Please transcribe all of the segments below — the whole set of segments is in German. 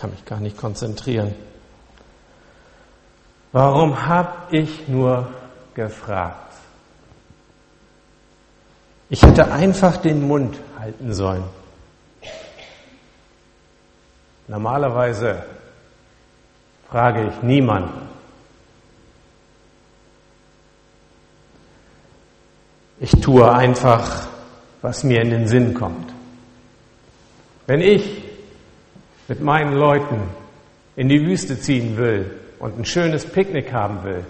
kann mich gar nicht konzentrieren. Warum habe ich nur gefragt? Ich hätte einfach den Mund halten sollen. Normalerweise frage ich niemanden. Ich tue einfach, was mir in den Sinn kommt. Wenn ich mit meinen Leuten in die Wüste ziehen will und ein schönes Picknick haben will,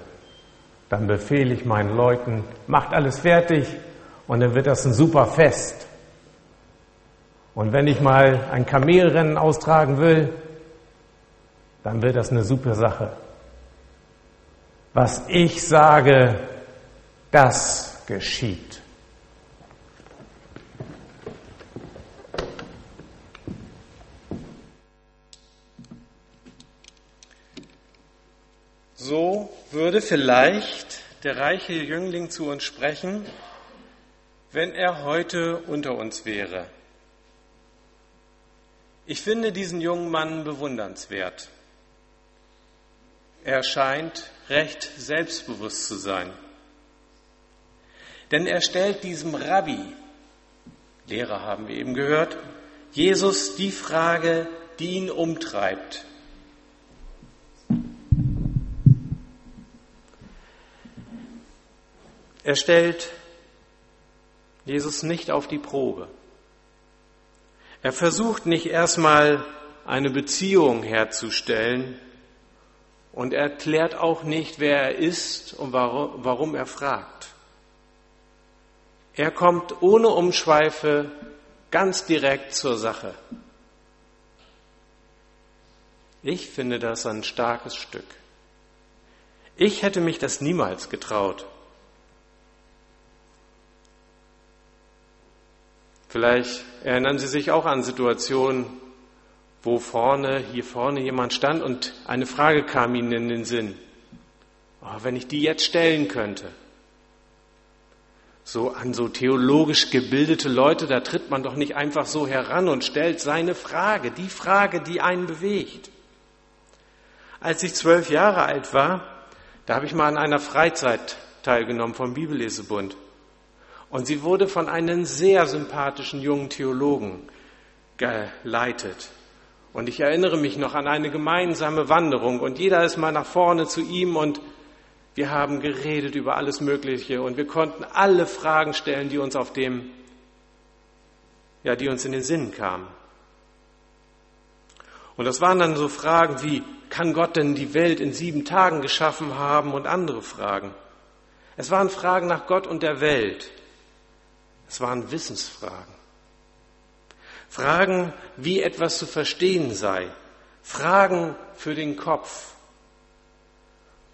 dann befehle ich meinen Leuten, macht alles fertig und dann wird das ein super Fest. Und wenn ich mal ein Kamelrennen austragen will, dann wird das eine super Sache. Was ich sage, das geschieht. So würde vielleicht der reiche Jüngling zu uns sprechen, wenn er heute unter uns wäre. Ich finde diesen jungen Mann bewundernswert. Er scheint recht selbstbewusst zu sein. Denn er stellt diesem Rabbi, Lehrer haben wir eben gehört, Jesus die Frage, die ihn umtreibt. Er stellt Jesus nicht auf die Probe. Er versucht nicht erstmal eine Beziehung herzustellen und er erklärt auch nicht, wer er ist und warum, er fragt. Er kommt ohne Umschweife ganz direkt zur Sache. Ich finde das ein starkes Stück. Ich hätte mich das niemals getraut. Vielleicht erinnern Sie sich auch an Situationen, wo vorne, hier vorne jemand stand und eine Frage kam Ihnen in den Sinn. Oh, wenn ich die jetzt stellen könnte so an so theologisch gebildete Leute, da tritt man doch nicht einfach so heran und stellt seine Frage, die Frage, die einen bewegt. Als ich zwölf Jahre alt war, da habe ich mal an einer Freizeit teilgenommen vom Bibellesebund. Und sie wurde von einem sehr sympathischen jungen Theologen geleitet. Und ich erinnere mich noch an eine gemeinsame Wanderung und jeder ist mal nach vorne zu ihm und wir haben geredet über alles Mögliche und wir konnten alle Fragen stellen, die uns auf dem, ja, die uns in den Sinn kamen. Und das waren dann so Fragen wie, kann Gott denn die Welt in sieben Tagen geschaffen haben und andere Fragen. Es waren Fragen nach Gott und der Welt. Es waren Wissensfragen. Fragen, wie etwas zu verstehen sei. Fragen für den Kopf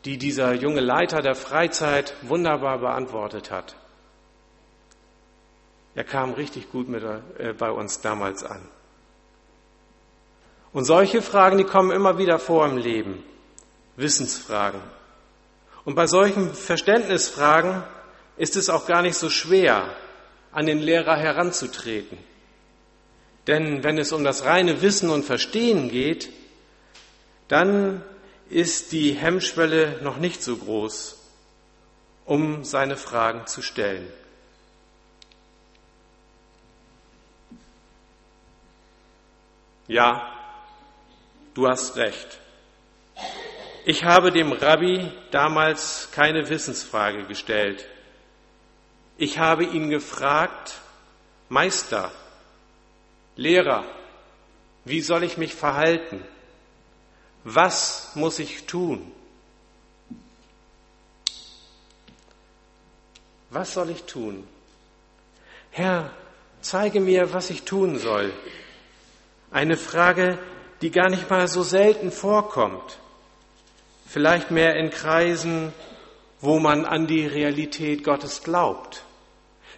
die dieser junge Leiter der Freizeit wunderbar beantwortet hat. Er kam richtig gut mit, äh, bei uns damals an. Und solche Fragen, die kommen immer wieder vor im Leben. Wissensfragen. Und bei solchen Verständnisfragen ist es auch gar nicht so schwer, an den Lehrer heranzutreten. Denn wenn es um das reine Wissen und Verstehen geht, dann ist die Hemmschwelle noch nicht so groß, um seine Fragen zu stellen. Ja, du hast recht. Ich habe dem Rabbi damals keine Wissensfrage gestellt. Ich habe ihn gefragt, Meister, Lehrer, wie soll ich mich verhalten? Was muss ich tun? Was soll ich tun? Herr, zeige mir, was ich tun soll. Eine Frage, die gar nicht mal so selten vorkommt. Vielleicht mehr in Kreisen, wo man an die Realität Gottes glaubt.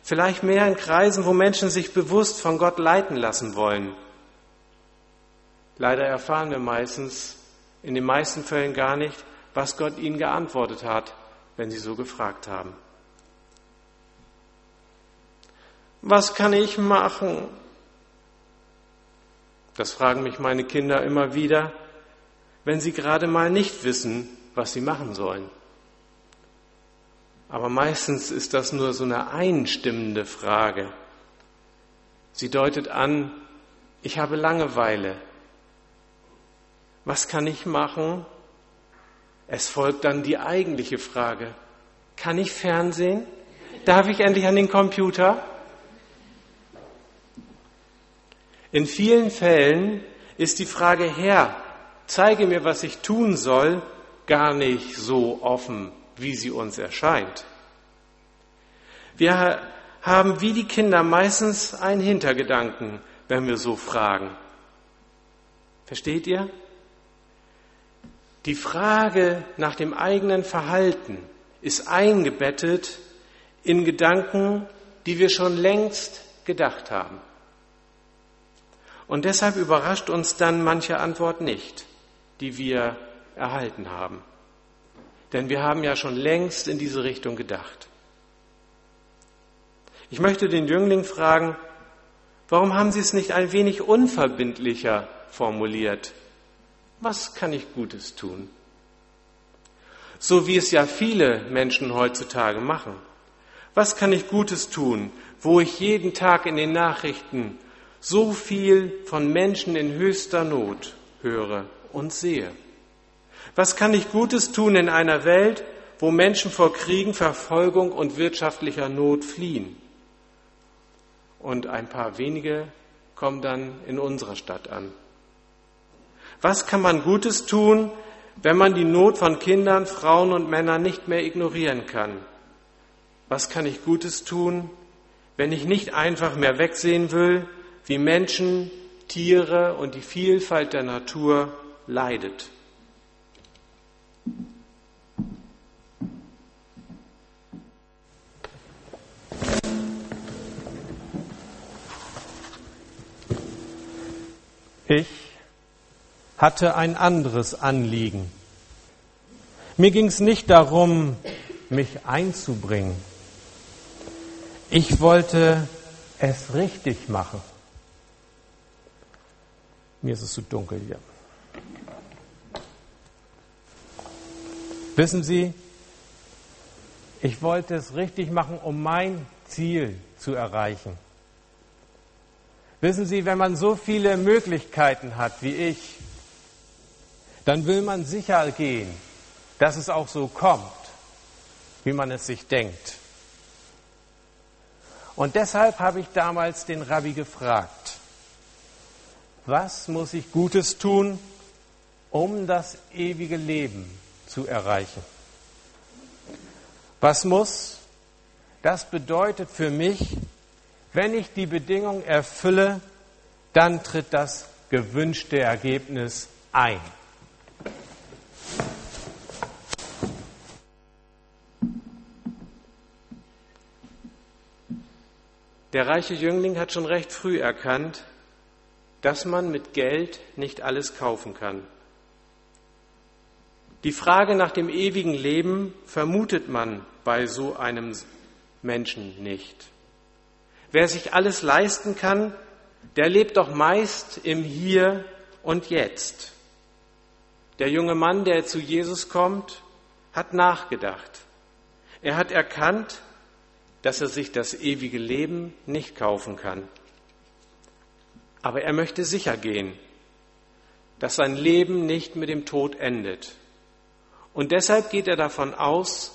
Vielleicht mehr in Kreisen, wo Menschen sich bewusst von Gott leiten lassen wollen. Leider erfahren wir meistens, in den meisten Fällen gar nicht, was Gott ihnen geantwortet hat, wenn sie so gefragt haben. Was kann ich machen? Das fragen mich meine Kinder immer wieder, wenn sie gerade mal nicht wissen, was sie machen sollen. Aber meistens ist das nur so eine einstimmende Frage. Sie deutet an, ich habe Langeweile. Was kann ich machen? Es folgt dann die eigentliche Frage. Kann ich Fernsehen? Darf ich endlich an den Computer? In vielen Fällen ist die Frage, Herr, zeige mir, was ich tun soll, gar nicht so offen, wie sie uns erscheint. Wir haben wie die Kinder meistens einen Hintergedanken, wenn wir so fragen. Versteht ihr? Die Frage nach dem eigenen Verhalten ist eingebettet in Gedanken, die wir schon längst gedacht haben. Und deshalb überrascht uns dann manche Antwort nicht, die wir erhalten haben. Denn wir haben ja schon längst in diese Richtung gedacht. Ich möchte den Jüngling fragen, warum haben Sie es nicht ein wenig unverbindlicher formuliert? Was kann ich Gutes tun? So wie es ja viele Menschen heutzutage machen. Was kann ich Gutes tun, wo ich jeden Tag in den Nachrichten so viel von Menschen in höchster Not höre und sehe? Was kann ich Gutes tun in einer Welt, wo Menschen vor Kriegen, Verfolgung und wirtschaftlicher Not fliehen? Und ein paar wenige kommen dann in unserer Stadt an. Was kann man Gutes tun, wenn man die Not von Kindern, Frauen und Männern nicht mehr ignorieren kann? Was kann ich Gutes tun, wenn ich nicht einfach mehr wegsehen will, wie Menschen, Tiere und die Vielfalt der Natur leidet. Ich hatte ein anderes Anliegen. Mir ging es nicht darum, mich einzubringen. Ich wollte es richtig machen. Mir ist es zu dunkel hier. Wissen Sie, ich wollte es richtig machen, um mein Ziel zu erreichen. Wissen Sie, wenn man so viele Möglichkeiten hat wie ich, dann will man sicher gehen, dass es auch so kommt, wie man es sich denkt. Und deshalb habe ich damals den Rabbi gefragt, was muss ich Gutes tun, um das ewige Leben zu erreichen? Was muss? Das bedeutet für mich, wenn ich die Bedingung erfülle, dann tritt das gewünschte Ergebnis ein. Der reiche Jüngling hat schon recht früh erkannt, dass man mit Geld nicht alles kaufen kann. Die Frage nach dem ewigen Leben vermutet man bei so einem Menschen nicht. Wer sich alles leisten kann, der lebt doch meist im Hier und Jetzt. Der junge Mann, der zu Jesus kommt, hat nachgedacht. Er hat erkannt, dass er sich das ewige Leben nicht kaufen kann. Aber er möchte sicher gehen, dass sein Leben nicht mit dem Tod endet. Und deshalb geht er davon aus,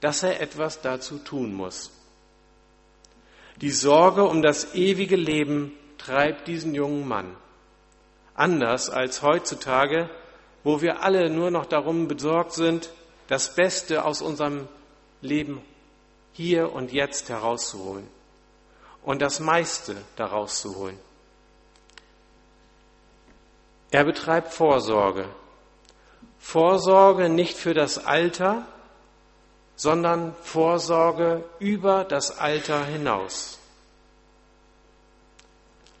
dass er etwas dazu tun muss. Die Sorge um das ewige Leben treibt diesen jungen Mann. Anders als heutzutage, wo wir alle nur noch darum besorgt sind, das Beste aus unserem Leben hier und jetzt herauszuholen und das meiste daraus zu holen. Er betreibt Vorsorge. Vorsorge nicht für das Alter, sondern Vorsorge über das Alter hinaus.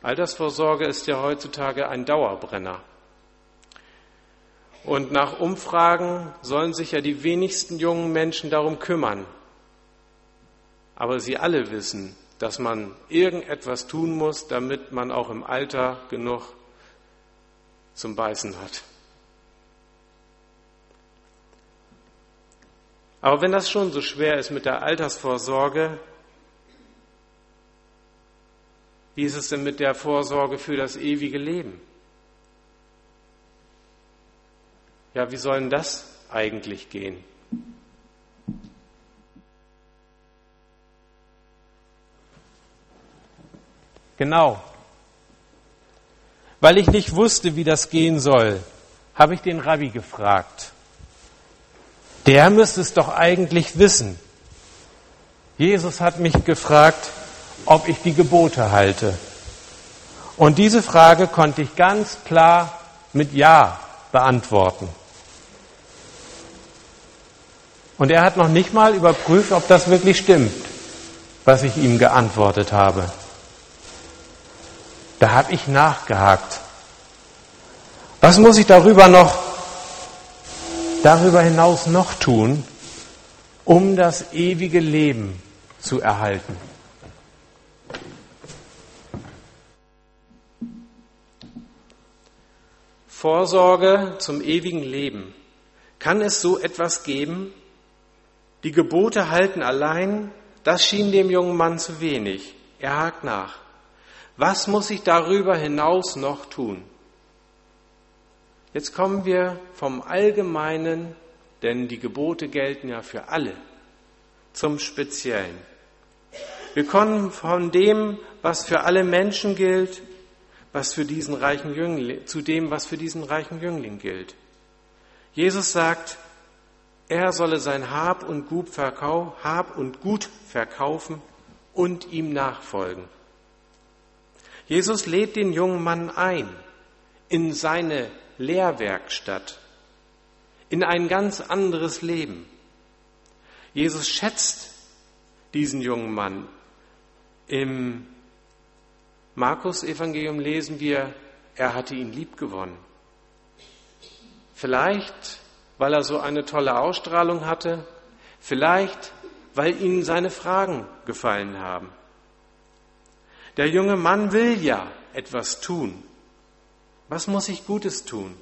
Altersvorsorge ist ja heutzutage ein Dauerbrenner. Und nach Umfragen sollen sich ja die wenigsten jungen Menschen darum kümmern. Aber sie alle wissen, dass man irgendetwas tun muss, damit man auch im Alter genug zum Beißen hat. Aber wenn das schon so schwer ist mit der Altersvorsorge, wie ist es denn mit der Vorsorge für das ewige Leben? Ja, wie soll denn das eigentlich gehen? Genau. Weil ich nicht wusste, wie das gehen soll, habe ich den Rabbi gefragt. Der müsste es doch eigentlich wissen. Jesus hat mich gefragt, ob ich die Gebote halte. Und diese Frage konnte ich ganz klar mit Ja beantworten. Und er hat noch nicht mal überprüft, ob das wirklich stimmt, was ich ihm geantwortet habe. Da habe ich nachgehakt. Was muss ich darüber noch, darüber hinaus noch tun, um das ewige Leben zu erhalten? Vorsorge zum ewigen Leben. Kann es so etwas geben? Die Gebote halten allein, das schien dem jungen Mann zu wenig. Er hakt nach. Was muss ich darüber hinaus noch tun? Jetzt kommen wir vom Allgemeinen, denn die Gebote gelten ja für alle, zum Speziellen. Wir kommen von dem, was für alle Menschen gilt, was für diesen reichen Jüngling, zu dem, was für diesen reichen Jüngling gilt. Jesus sagt, er solle sein Hab und Gut, verkau Hab und Gut verkaufen und ihm nachfolgen. Jesus lädt den jungen Mann ein in seine Lehrwerkstatt, in ein ganz anderes Leben. Jesus schätzt diesen jungen Mann. Im Markus Evangelium lesen wir, er hatte ihn lieb gewonnen. Vielleicht, weil er so eine tolle Ausstrahlung hatte, vielleicht, weil ihnen seine Fragen gefallen haben. Der junge Mann will ja etwas tun. Was muss ich Gutes tun?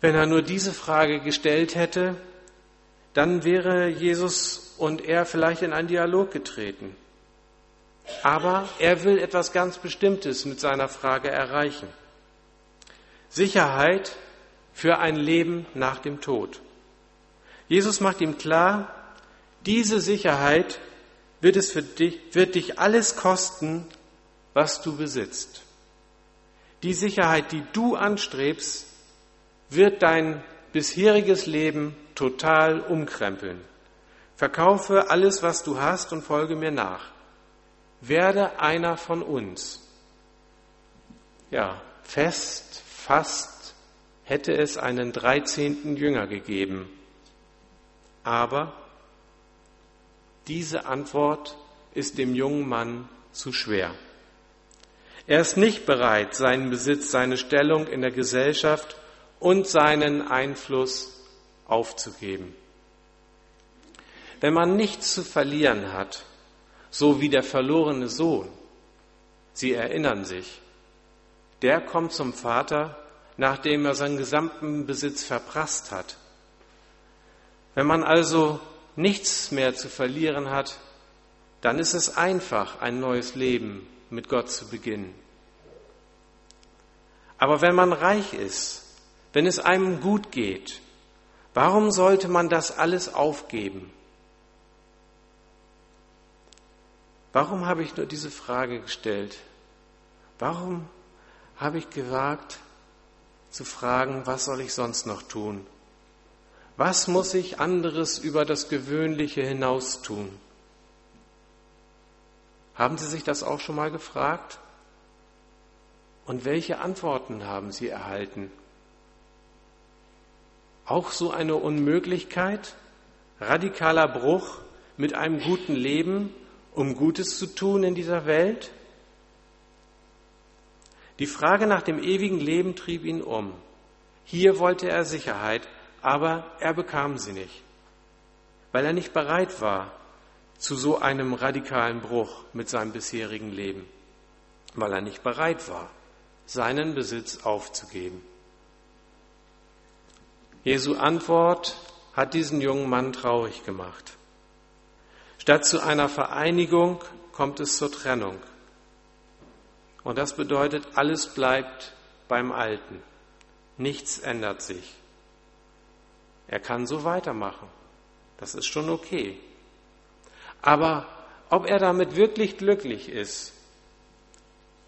Wenn er nur diese Frage gestellt hätte, dann wäre Jesus und er vielleicht in einen Dialog getreten. Aber er will etwas ganz Bestimmtes mit seiner Frage erreichen. Sicherheit für ein Leben nach dem Tod. Jesus macht ihm klar, diese Sicherheit wird es für dich, wird dich alles kosten, was du besitzt. Die Sicherheit, die du anstrebst, wird dein bisheriges Leben total umkrempeln. Verkaufe alles, was du hast und folge mir nach werde einer von uns. Ja, fest, fast hätte es einen dreizehnten Jünger gegeben. Aber diese Antwort ist dem jungen Mann zu schwer. Er ist nicht bereit, seinen Besitz, seine Stellung in der Gesellschaft und seinen Einfluss aufzugeben. Wenn man nichts zu verlieren hat, so wie der verlorene Sohn. Sie erinnern sich, der kommt zum Vater, nachdem er seinen gesamten Besitz verprasst hat. Wenn man also nichts mehr zu verlieren hat, dann ist es einfach, ein neues Leben mit Gott zu beginnen. Aber wenn man reich ist, wenn es einem gut geht, warum sollte man das alles aufgeben? Warum habe ich nur diese Frage gestellt? Warum habe ich gewagt zu fragen, was soll ich sonst noch tun? Was muss ich anderes über das Gewöhnliche hinaus tun? Haben Sie sich das auch schon mal gefragt? Und welche Antworten haben Sie erhalten? Auch so eine Unmöglichkeit, radikaler Bruch mit einem guten Leben um Gutes zu tun in dieser Welt? Die Frage nach dem ewigen Leben trieb ihn um. Hier wollte er Sicherheit, aber er bekam sie nicht, weil er nicht bereit war zu so einem radikalen Bruch mit seinem bisherigen Leben, weil er nicht bereit war. seinen Besitz aufzugeben. Jesu Antwort hat diesen jungen Mann traurig gemacht. Statt zu einer Vereinigung kommt es zur Trennung. Und das bedeutet, alles bleibt beim Alten. Nichts ändert sich. Er kann so weitermachen. Das ist schon okay. Aber ob er damit wirklich glücklich ist,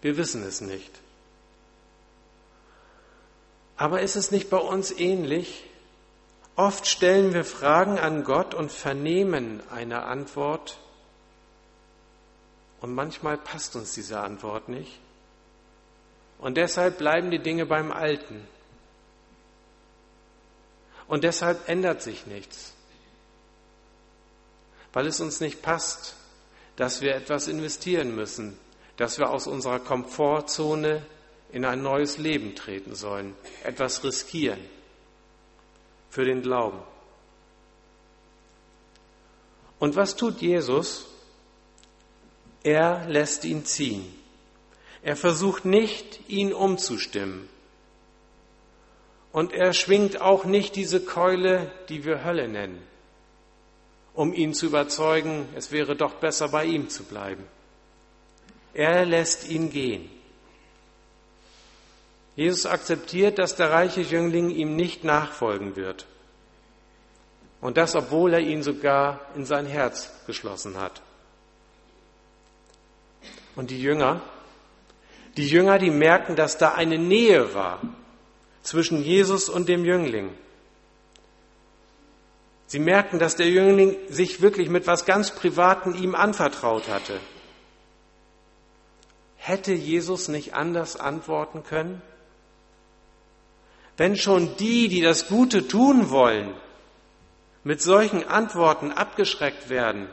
wir wissen es nicht. Aber ist es nicht bei uns ähnlich? Oft stellen wir Fragen an Gott und vernehmen eine Antwort und manchmal passt uns diese Antwort nicht. Und deshalb bleiben die Dinge beim Alten. Und deshalb ändert sich nichts, weil es uns nicht passt, dass wir etwas investieren müssen, dass wir aus unserer Komfortzone in ein neues Leben treten sollen, etwas riskieren für den Glauben. Und was tut Jesus? Er lässt ihn ziehen. Er versucht nicht, ihn umzustimmen. Und er schwingt auch nicht diese Keule, die wir Hölle nennen, um ihn zu überzeugen, es wäre doch besser bei ihm zu bleiben. Er lässt ihn gehen. Jesus akzeptiert, dass der reiche Jüngling ihm nicht nachfolgen wird. Und das, obwohl er ihn sogar in sein Herz geschlossen hat. Und die Jünger, die Jünger, die merken, dass da eine Nähe war zwischen Jesus und dem Jüngling. Sie merken, dass der Jüngling sich wirklich mit was ganz Privaten ihm anvertraut hatte. Hätte Jesus nicht anders antworten können? Wenn schon die, die das Gute tun wollen, mit solchen Antworten abgeschreckt werden,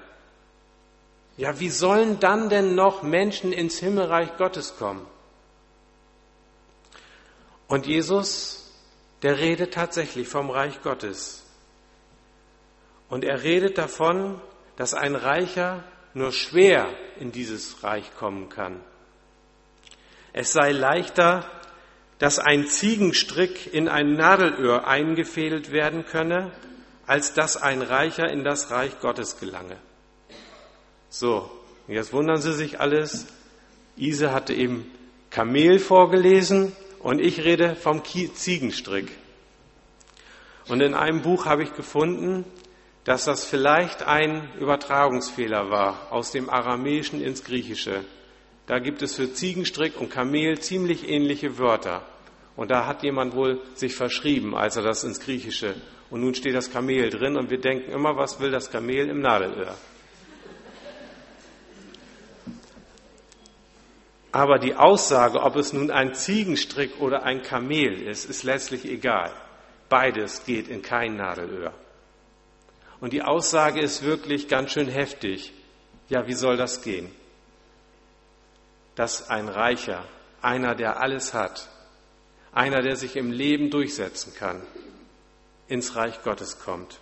ja, wie sollen dann denn noch Menschen ins Himmelreich Gottes kommen? Und Jesus, der redet tatsächlich vom Reich Gottes. Und er redet davon, dass ein Reicher nur schwer in dieses Reich kommen kann. Es sei leichter, dass ein Ziegenstrick in ein Nadelöhr eingefädelt werden könne, als dass ein Reicher in das Reich Gottes gelange. So, jetzt wundern Sie sich alles. Ise hatte eben Kamel vorgelesen und ich rede vom Ziegenstrick. Und in einem Buch habe ich gefunden, dass das vielleicht ein Übertragungsfehler war aus dem Aramäischen ins Griechische. Da gibt es für Ziegenstrick und Kamel ziemlich ähnliche Wörter. Und da hat jemand wohl sich verschrieben, als er das ins Griechische. Und nun steht das Kamel drin und wir denken immer, was will das Kamel im Nadelöhr? Aber die Aussage, ob es nun ein Ziegenstrick oder ein Kamel ist, ist letztlich egal. Beides geht in kein Nadelöhr. Und die Aussage ist wirklich ganz schön heftig. Ja, wie soll das gehen? Dass ein Reicher, einer, der alles hat, einer, der sich im Leben durchsetzen kann, ins Reich Gottes kommt.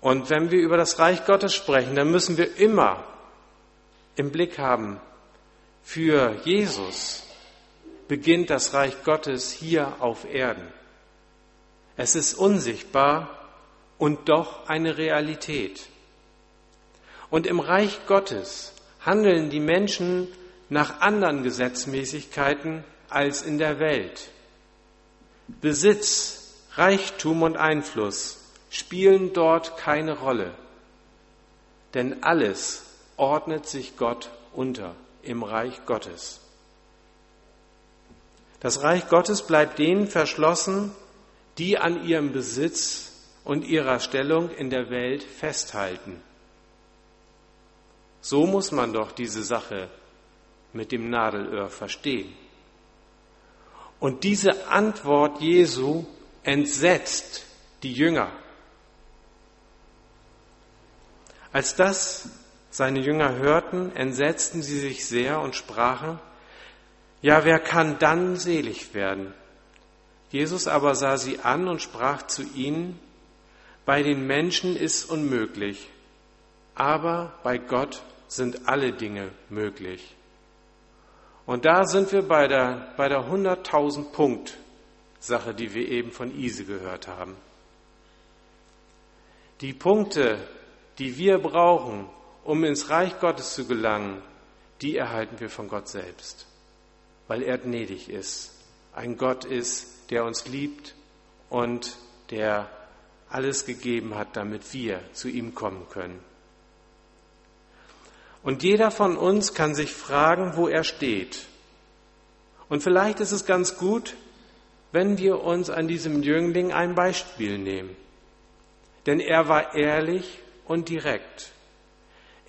Und wenn wir über das Reich Gottes sprechen, dann müssen wir immer im Blick haben, für Jesus beginnt das Reich Gottes hier auf Erden. Es ist unsichtbar und doch eine Realität. Und im Reich Gottes handeln die Menschen nach anderen Gesetzmäßigkeiten als in der Welt. Besitz, Reichtum und Einfluss spielen dort keine Rolle, denn alles ordnet sich Gott unter im Reich Gottes. Das Reich Gottes bleibt denen verschlossen, die an ihrem Besitz und ihrer Stellung in der Welt festhalten. So muss man doch diese Sache mit dem Nadelöhr verstehen. Und diese Antwort Jesu entsetzt die Jünger. Als das seine Jünger hörten, entsetzten sie sich sehr und sprachen, ja, wer kann dann selig werden? Jesus aber sah sie an und sprach zu ihnen, bei den Menschen ist unmöglich, aber bei Gott sind alle Dinge möglich. Und da sind wir bei der, bei der 100.000 Punkt Sache, die wir eben von Ise gehört haben. Die Punkte, die wir brauchen, um ins Reich Gottes zu gelangen, die erhalten wir von Gott selbst, weil er gnädig ist, ein Gott ist, der uns liebt und der alles gegeben hat, damit wir zu ihm kommen können. Und jeder von uns kann sich fragen, wo er steht. Und vielleicht ist es ganz gut, wenn wir uns an diesem Jüngling ein Beispiel nehmen. Denn er war ehrlich und direkt.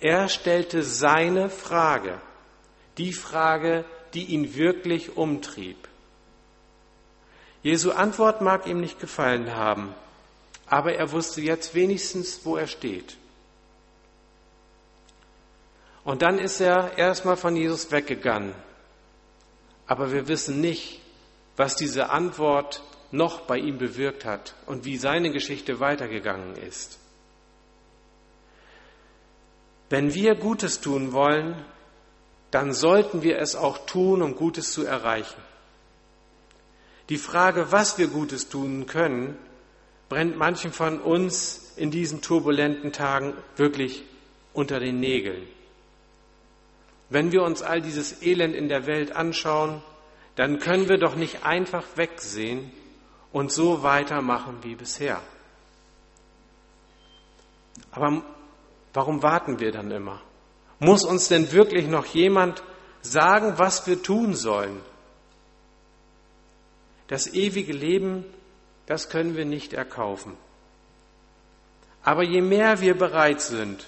Er stellte seine Frage, die Frage, die ihn wirklich umtrieb. Jesu Antwort mag ihm nicht gefallen haben, aber er wusste jetzt wenigstens, wo er steht. Und dann ist er erstmal von Jesus weggegangen. Aber wir wissen nicht, was diese Antwort noch bei ihm bewirkt hat und wie seine Geschichte weitergegangen ist. Wenn wir Gutes tun wollen, dann sollten wir es auch tun, um Gutes zu erreichen. Die Frage, was wir Gutes tun können, brennt manchen von uns in diesen turbulenten Tagen wirklich unter den Nägeln. Wenn wir uns all dieses Elend in der Welt anschauen, dann können wir doch nicht einfach wegsehen und so weitermachen wie bisher. Aber warum warten wir dann immer? Muss uns denn wirklich noch jemand sagen, was wir tun sollen? Das ewige Leben, das können wir nicht erkaufen. Aber je mehr wir bereit sind,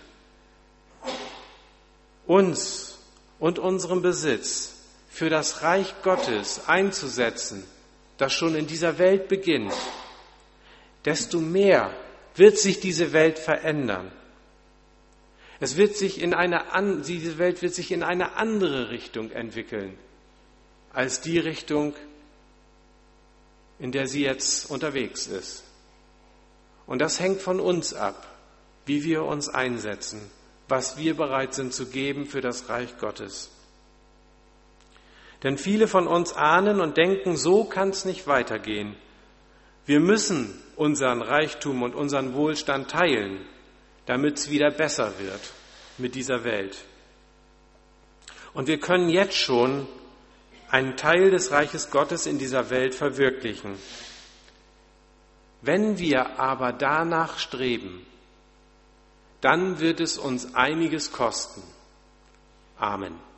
uns und unseren Besitz für das Reich Gottes einzusetzen, das schon in dieser Welt beginnt, desto mehr wird sich diese Welt verändern. Es wird sich in eine, diese Welt wird sich in eine andere Richtung entwickeln als die Richtung, in der sie jetzt unterwegs ist. Und das hängt von uns ab, wie wir uns einsetzen, was wir bereit sind zu geben für das Reich Gottes. Denn viele von uns ahnen und denken, so kann es nicht weitergehen. Wir müssen unseren Reichtum und unseren Wohlstand teilen, damit es wieder besser wird mit dieser Welt. Und wir können jetzt schon einen Teil des Reiches Gottes in dieser Welt verwirklichen. Wenn wir aber danach streben, dann wird es uns einiges kosten. Amen.